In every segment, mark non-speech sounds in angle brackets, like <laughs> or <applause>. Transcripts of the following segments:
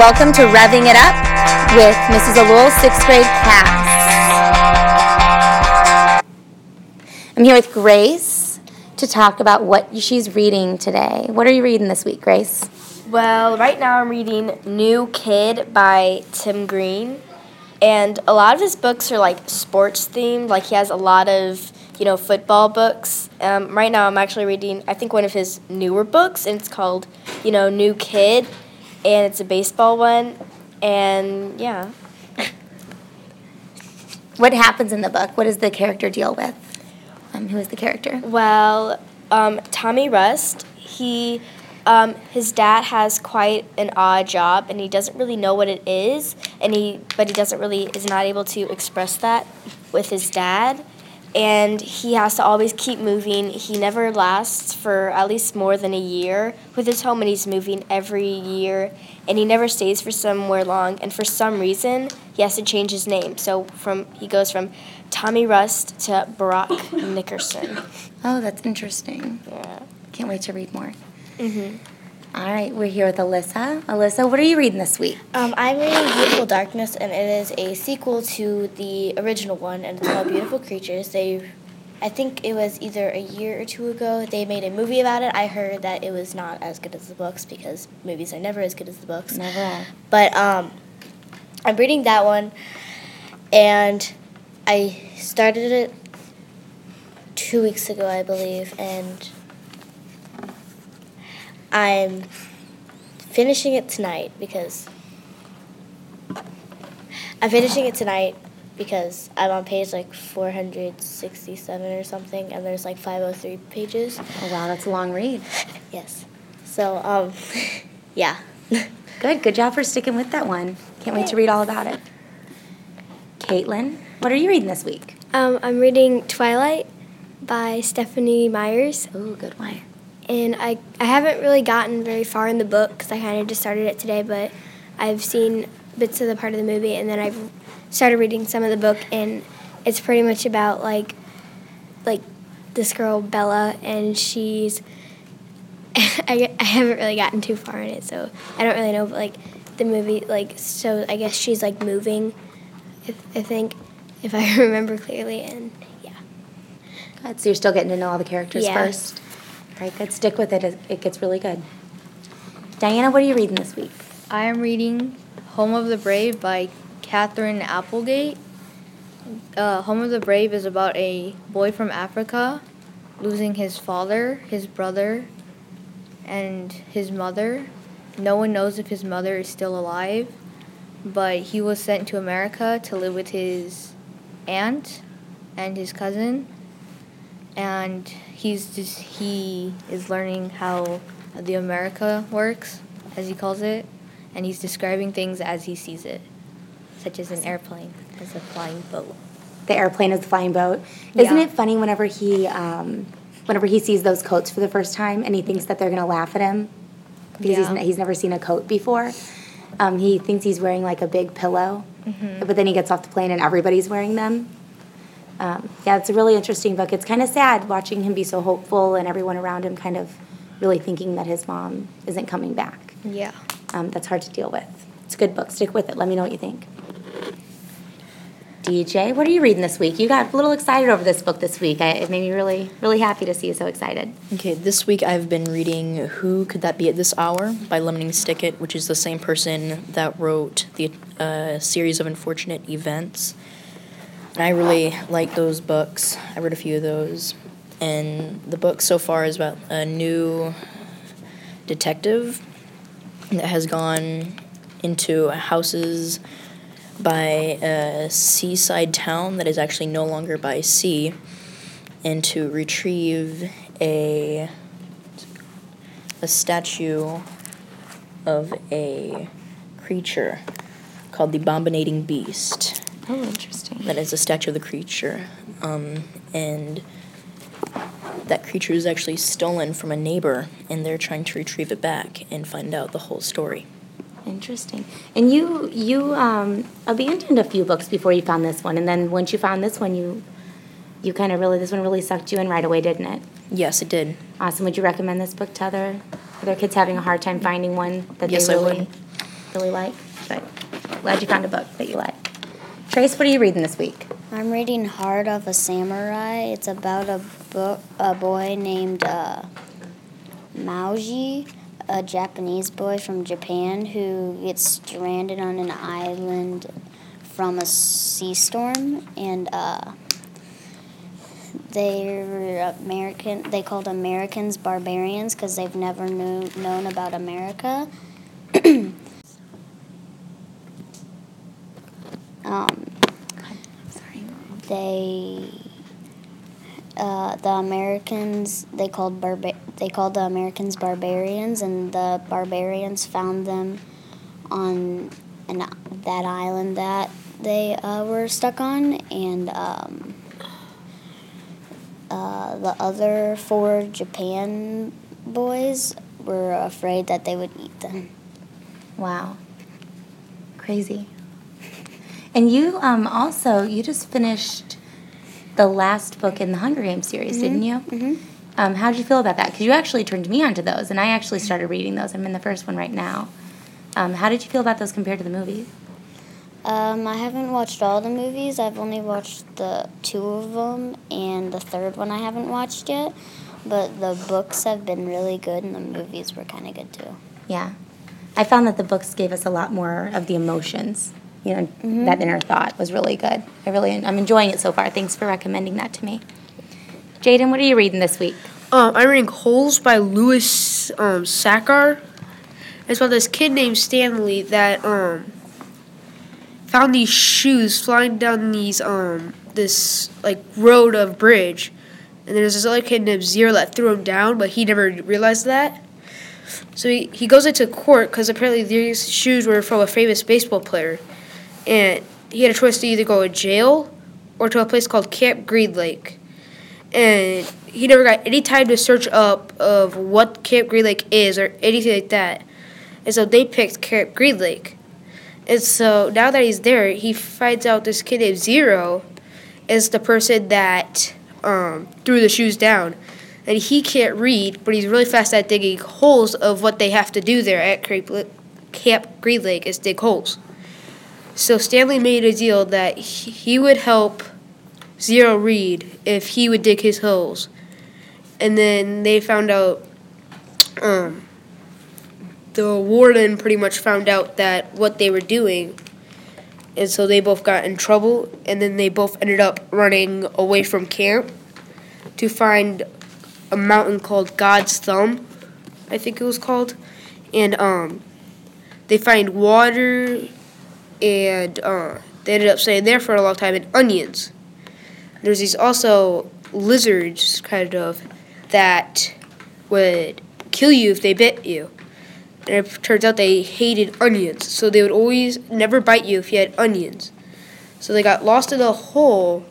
Welcome to Revving It Up with Mrs. Alul sixth grade class. I'm here with Grace to talk about what she's reading today. What are you reading this week, Grace? Well, right now I'm reading New Kid by Tim Green. And a lot of his books are like sports themed. Like he has a lot of, you know, football books. Um, right now I'm actually reading, I think, one of his newer books, and it's called, you know, New Kid. And it's a baseball one. And yeah. What happens in the book? What does the character deal with? Um, who is the character? Well, um, Tommy Rust, he, um, his dad has quite an odd job, and he doesn't really know what it is, and he, but he doesn't really is not able to express that with his dad, and he has to always keep moving. He never lasts for at least more than a year with his home, and he's moving every year, and he never stays for somewhere long. And for some reason, he has to change his name. So from he goes from Tommy Rust to Brock <laughs> Nickerson. Oh, that's interesting. Yeah. Can't wait to read more. Mhm. All right, we're here with Alyssa. Alyssa, what are you reading this week? Um, I'm reading Beautiful Darkness, and it is a sequel to the original one, and it's called Beautiful Creatures. They, I think it was either a year or two ago, they made a movie about it. I heard that it was not as good as the books because movies are never as good as the books. Never are. But um, I'm reading that one, and I started it two weeks ago, I believe, and I'm finishing it tonight because I'm finishing it tonight because I'm on page like 467 or something, and there's like 503 pages. Oh, wow, that's a long read. <laughs> Yes. So, um, <laughs> yeah. <laughs> Good, good job for sticking with that one. Can't wait to read all about it. Katelynn, what are you reading this week? Um, I'm reading Twilight by Stephanie Myers, Oh, good one. And I, I haven't really gotten very far in the book because I kind of just started it today, but I've seen bits of the part of the movie, and then I've started reading some of the book, and it's pretty much about like like this girl Bella, and she's <laughs> I, I haven't really gotten too far in it, so I don't really know, but like the movie, like so I guess she's like moving, I, I think, if I <laughs> remember clearly, and yeah. Good. So you're still getting to know all the characters Yeah. first. All right, good. Stick with it. It it gets really good. Diana, what are you reading this week? I am reading Home of the Brave by Katherine Applegate. Uh, Home of the Brave is about a boy from Africa losing his father, his brother, and his mother. No one knows if his mother is still alive, but he was sent to America to live with his aunt and his cousin. And he's just he is learning how the America works, as he calls it, and he's describing things as he sees it, such as an airplane, as a flying boat. The airplane is the flying boat. Isn't Yeah. it funny whenever he um, whenever he sees those coats for the first time and he thinks that they're gonna laugh at him because he's, Yeah. n- he's never seen a coat before. Um, he thinks he's wearing like a big pillow, Mm-hmm. but then he gets off the plane and everybody's wearing them. Um, yeah, it's a really interesting book. It's kind of sad watching him be so hopeful and everyone around him kind of really thinking that his mom isn't coming back. Yeah. Um, that's hard to deal with. It's a good book. Stick with it. Let me know what you think. DJ, what are you reading this week? You got a little excited over this book this week. I, it made me really, really happy to see you so excited. Okay, this week I've been reading Who Could That Be at This Hour by Lemony Snicket, which is the same person that wrote the uh, series of unfortunate events. I really like those books. I read a few of those. And the book so far is about a new detective that has gone into houses by a seaside town that is actually no longer by sea and to retrieve a a statue of a creature called the Bombinating Beast. Oh, interesting. That is a statue of the creature, um, and that creature is actually stolen from a neighbor, and they're trying to retrieve it back and find out the whole story. Interesting. And you, you um, abandoned a few books before you found this one, and then once you found this one, you, you kind of really, this one really sucked you in right away, didn't it? Yes, it did. Awesome. Would you recommend this book to other other kids having a hard time finding one that Yes, they really? really like? Good. Glad you found a book that you like. Tres, what are you reading this week? I'm reading Heart of a Samurai. It's about a book, a boy named uh, Mauji, a Japanese boy from Japan who gets stranded on an island from a sea storm, and uh, they're American. They called Americans barbarians because they've never knew, known about America. Um, they uh, the Americans they called barba- they called the Americans barbarians, and the barbarians found them on an, that island that they uh, were stuck on, and um, uh, the other four Japan boys were afraid that they would eat them. Wow. Crazy. And you um, also, you just finished the last book in the Hunger Games series, didn't you? Mm-hmm. Um, how did you feel about that? Because you actually turned me onto those, and I actually started reading those. I'm in the first one right now. Um, how did you feel about those compared to the movies? Um, I haven't watched all the movies. I've only watched the two of them, and the third one I haven't watched yet. But the books have been really good, and the movies were kind of good too. Yeah. I found that the books gave us a lot more of the emotions. You know, Mm-hmm. that inner thought was really good. I really, I'm enjoying it so far. Thanks for recommending that to me. Jaydan, what are you reading this week? Um, I'm reading Holes by Louis um, Sachar. It's about this kid named Stanley that um, found these shoes flying down these um, this like road of bridge, and there's this other kid named Zero that threw him down, but he never realized that. So he, he goes into court because apparently these shoes were from a famous baseball player, and he had a choice to either go to jail or to a place called Camp Green Lake and he never got any time to search up of what Camp Green Lake is or anything like that. And so they picked Camp Green Lake. And so now that he's there, he finds out this kid named Zero is the person that um, threw the shoes down. And he can't read, but he's really fast at digging holes of what they have to do there at Camp Green Lake is dig holes. So Stanley made a deal that he would help Zero read if he would dig his holes. And then they found out um, the warden pretty much found out that what they were doing and so they both got in trouble and then they both ended up running away from camp to find a mountain called God's Thumb, I think it was called. And um they find water and uh, they ended up staying there for a long time and onions. There's these also lizards, kind of, that would kill you if they bit you. And it turns out they hated onions, so they would always never bite you if you had onions. So they got lost in a hole,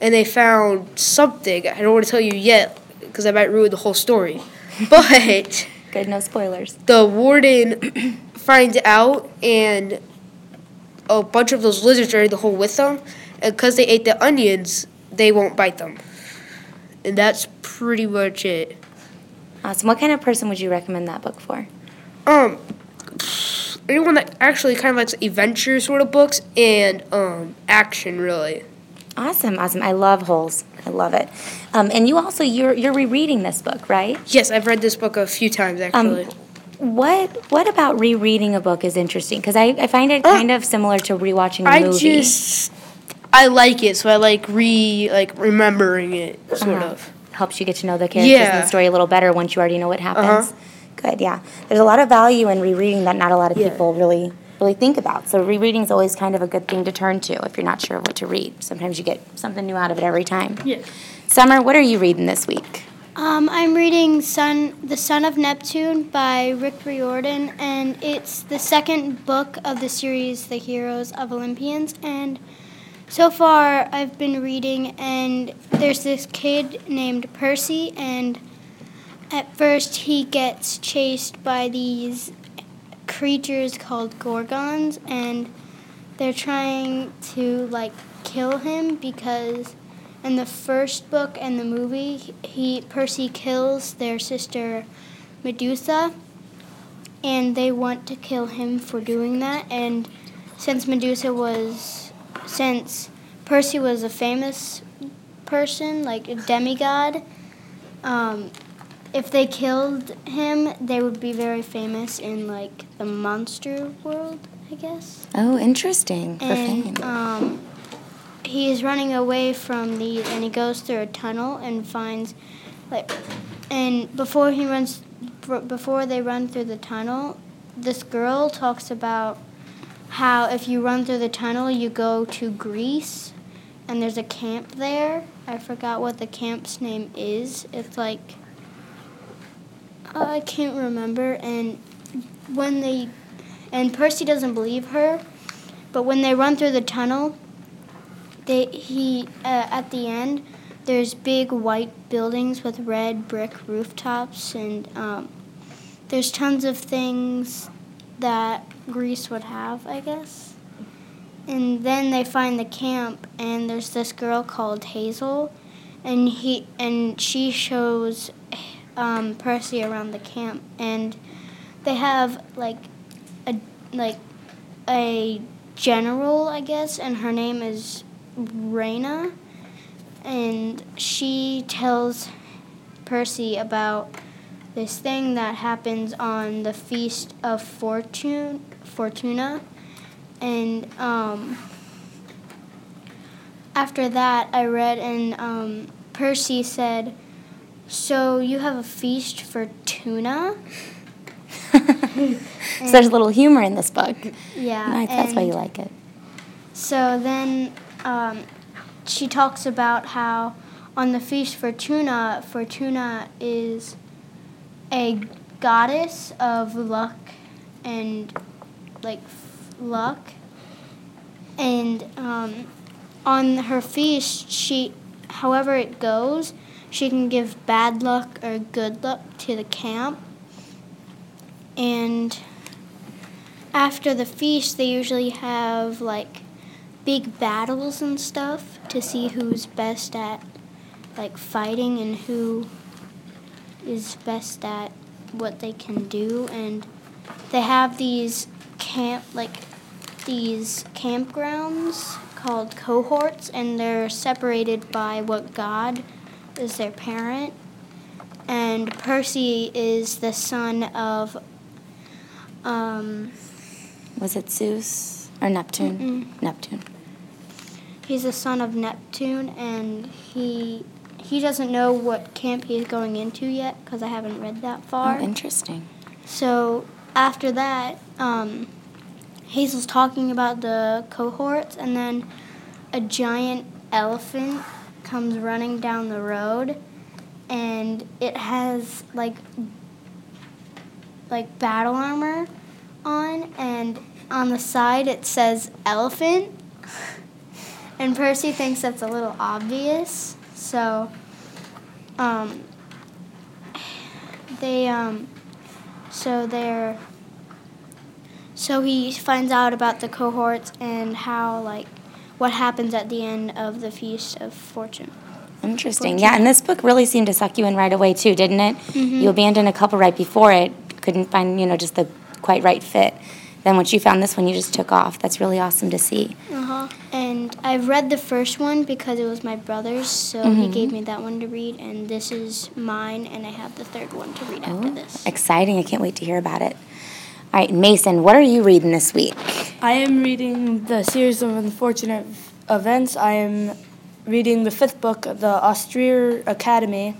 and they found something. I don't want to tell you yet because I might ruin the whole story. <laughs> But <laughs> Good, no spoilers. the warden <clears throat> finds out, and a bunch of those lizards are in the hole with them. And because they ate the onions, they won't bite them. And that's pretty much it. Awesome. What kind of person would you recommend that book for? Um, <sighs> anyone that actually kind of likes adventure sort of books and um action really. Awesome, awesome. I love holes. I love it. Um, and you also you're you're rereading this book, right? Yes, I've read this book a few times actually. What what about rereading a book is interesting? Because I, I find it kind of similar to rewatching a I movie. just I like it, so I like re like remembering it sort Uh-huh. of. helps you get to know the characters and Yeah. the story a little better once you already know what happens. Uh-huh. Good, yeah. There's a lot of value in rereading that not a lot of Yeah. people really really think about. So rereading is always kind of a good thing to turn to if you're not sure what to read. Sometimes you get something new out of it every time. Yeah. Summer, what are you reading this week? Um, I'm reading Son, The Son of Neptune by Rick Riordan, and it's the second book of the series, The Heroes of Olympians. And so far, I've been reading, and there's this kid named Percy, and at first, he gets chased by these creatures called gorgons, and they're trying to like kill him because in the first book and the movie, he Percy kills their sister Medusa, and they want to kill him for doing that. And since Medusa was, since Percy was a famous person, like a demigod, um, if they killed him, they would be very famous in like the monster world, I guess. Oh, interesting. For And fame. um, he is running away from these, and he goes through a tunnel and finds, like, and before he runs, before they run through the tunnel, this girl talks about how if you run through the tunnel, you go to Greece, and there's a camp there. I forgot what the camp's name is. It's like I can't remember. And when they, and Percy doesn't believe her, but when they run through the tunnel, they he uh, at the end there's big white buildings with red brick rooftops and um, there's tons of things that Greece would have, I guess. And then they find the camp and there's this girl called Hazel and he and she shows um, Percy around the camp and they have like a like a general, I guess, and her name is Reyna, and she tells Percy about this thing that happens on the feast of Fortune, Fortuna, and um, after that, I read and um, Percy said, "So you have a feast for tuna?" <laughs> so there's a little humor in this book. Yeah, Nice, that's why you like it. So then um, she talks about how on the feast for Tuna, Fortuna is a goddess of luck and like f- luck. And um, on her feast, she, however it goes, she can give bad luck or good luck to the camp. And after the feast, they usually have like big battles and stuff to see who's best at like fighting and who is best at what they can do and they have these camp like these campgrounds called cohorts and they're separated by what god is their parent and percy is the son of um, Was it Zeus or Neptune? Neptune. He's the son of Neptune, and he he doesn't know what camp he's going into yet because I haven't read that far. Oh, interesting. so after that, um, Hazel's talking about the cohorts, and then a giant elephant comes running down the road, and it has like like battle armor on, and on the side it says elephant. And Percy thinks that's a little obvious, so um, they um, so they're so he finds out about the cohorts and how like what happens at the end of the feast of fortune. Interesting. Yeah, and this book really seemed to suck you in right away too, didn't it? You abandoned a couple right before it, couldn't find, you know, just the quite right fit. Then once you found this one, you just took off. That's really awesome to see. Uh-huh. And I've read the first one because it was my brother's, so he gave me that one to read, and this is mine, and I have the third one to read after this. Exciting. I can't wait to hear about it. All right, Mason, what are you reading this week? I am reading the series of unfortunate events. I am reading the fifth book, The Austere Academy.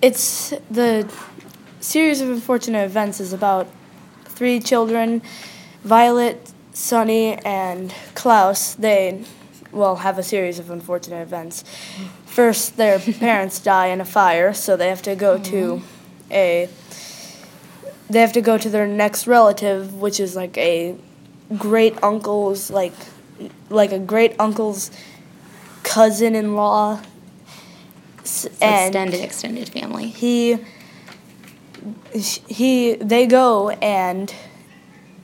It's the series of unfortunate events is about three children, Violet, Sunny, and Klaus. They well have a series of unfortunate events. First, their <laughs> parents die in a fire, so they have to go mm-hmm. to a they have to go to their next relative, which is like a great uncle's like like a great uncle's cousin-in-law. So extended, extended family. he he they go and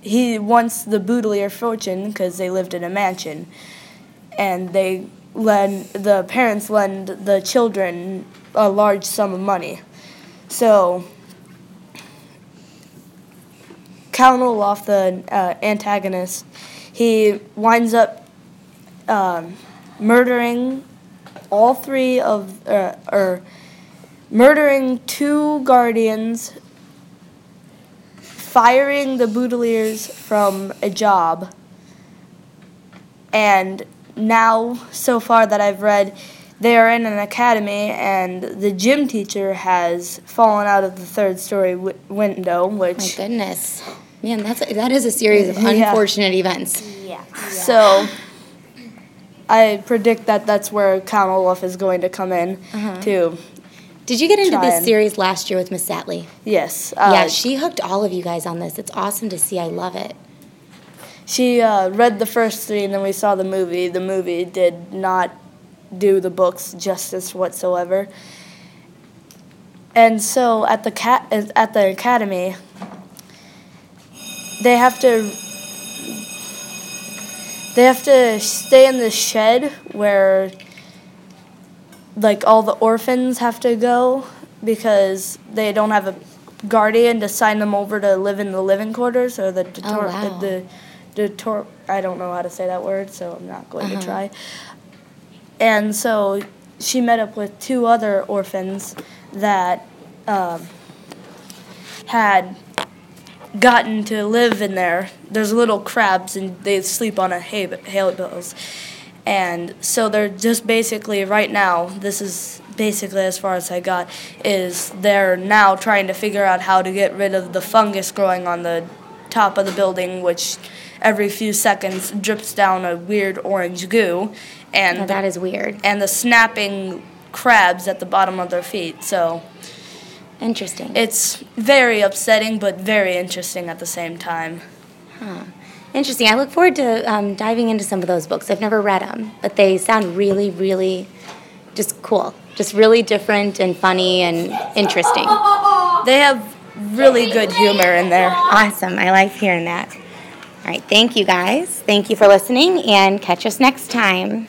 he wants the Baudelaire fortune because they lived in a mansion, and they lend the parents lend the children a large sum of money, so Count Olaf, the uh, antagonist, he winds up um, murdering all three of, uh, or murdering two guardians, firing the Baudelaires from a job, and now, so far that I've read, they are in an academy, and the gym teacher has fallen out of the third story w- window, which. My goodness. Man, that's that is a series of <laughs> Yeah. unfortunate events. Yeah. So I predict that that's where Count Olaf is going to come in Uh-huh. too. Did you get into this and- series last year with Miss Satley? Yes. Uh, yeah, she hooked all of you guys on this. It's awesome to see. I love it. She uh, read the first three, and then we saw the movie. The movie did not do the books justice whatsoever. And so at the cat at the academy, they have to they have to stay in the shed where like all the orphans have to go because they don't have a guardian to sign them over to live in the living quarters or the detor- Oh, wow. the detor- I don't know how to say that word, so I'm not going Uh-huh. to try. And so she met up with two other orphans that um, had gotten to live in there. There's little crabs, and they sleep on a hay, hay bales. And so they're just basically right now. This is basically as far as I got. Is they're now trying to figure out how to get rid of the fungus growing on the top of the building, which every few seconds drips down a weird orange goo, and Now, the- that is weird. and the snapping crabs at the bottom of their feet. So Interesting. it's very upsetting, but very interesting at the same time. Interesting. I look forward to um, diving into some of those books. I've never read them, but they sound really, really just cool. Just really different and funny and interesting. They have really good humor in there. Awesome. I like hearing that. All right. Thank you guys. Thank you for listening and catch us next time.